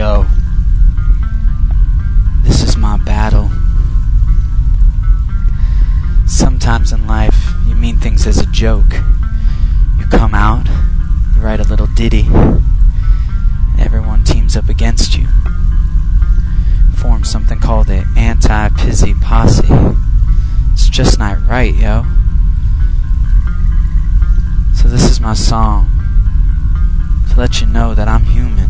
Yo, this is my battle. Sometimes in life, you mean things as a joke. You come out, you write a little ditty, and everyone teams up against you. Form something called the Anti Pizzy Posse. It's just not right, yo. So, this is my song to let you know that I'm human.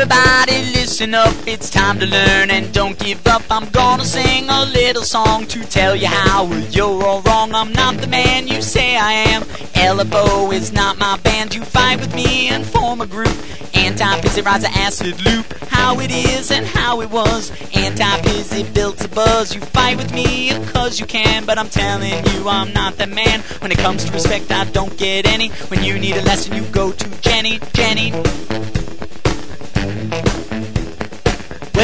Everybody listen up, it's time to learn and don't give up. I'm gonna sing a little song to tell you how you're all wrong. I'm not the man you say I am. LFO is not my band. You fight with me and form a group. Anti-Pizzy rides an acid loop. How it is and how it was. Anti-Pizzy builds a buzz. You fight with me cause you can, but I'm telling you I'm not the man. When it comes to respect, I don't get any. When you need a lesson, you go to Jenny, Jenny.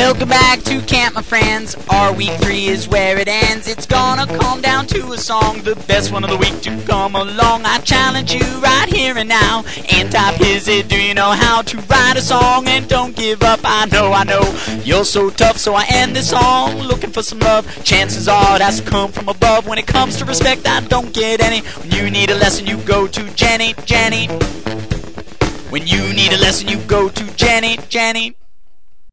Welcome back to camp, my friends. Our week three is where it ends. It's gonna come down to a song, the best one of the week to come along. I challenge you right here and now. Anti-Pizzy, do you know how to write a song and don't give up? I know, I know, you're so tough, so I end this song looking for some love. Chances are it has to come from above. When it comes to respect, I don't get any. When you need a lesson, you go to Jenny, Jenny. When you need a lesson, you go to Jenny, Jenny.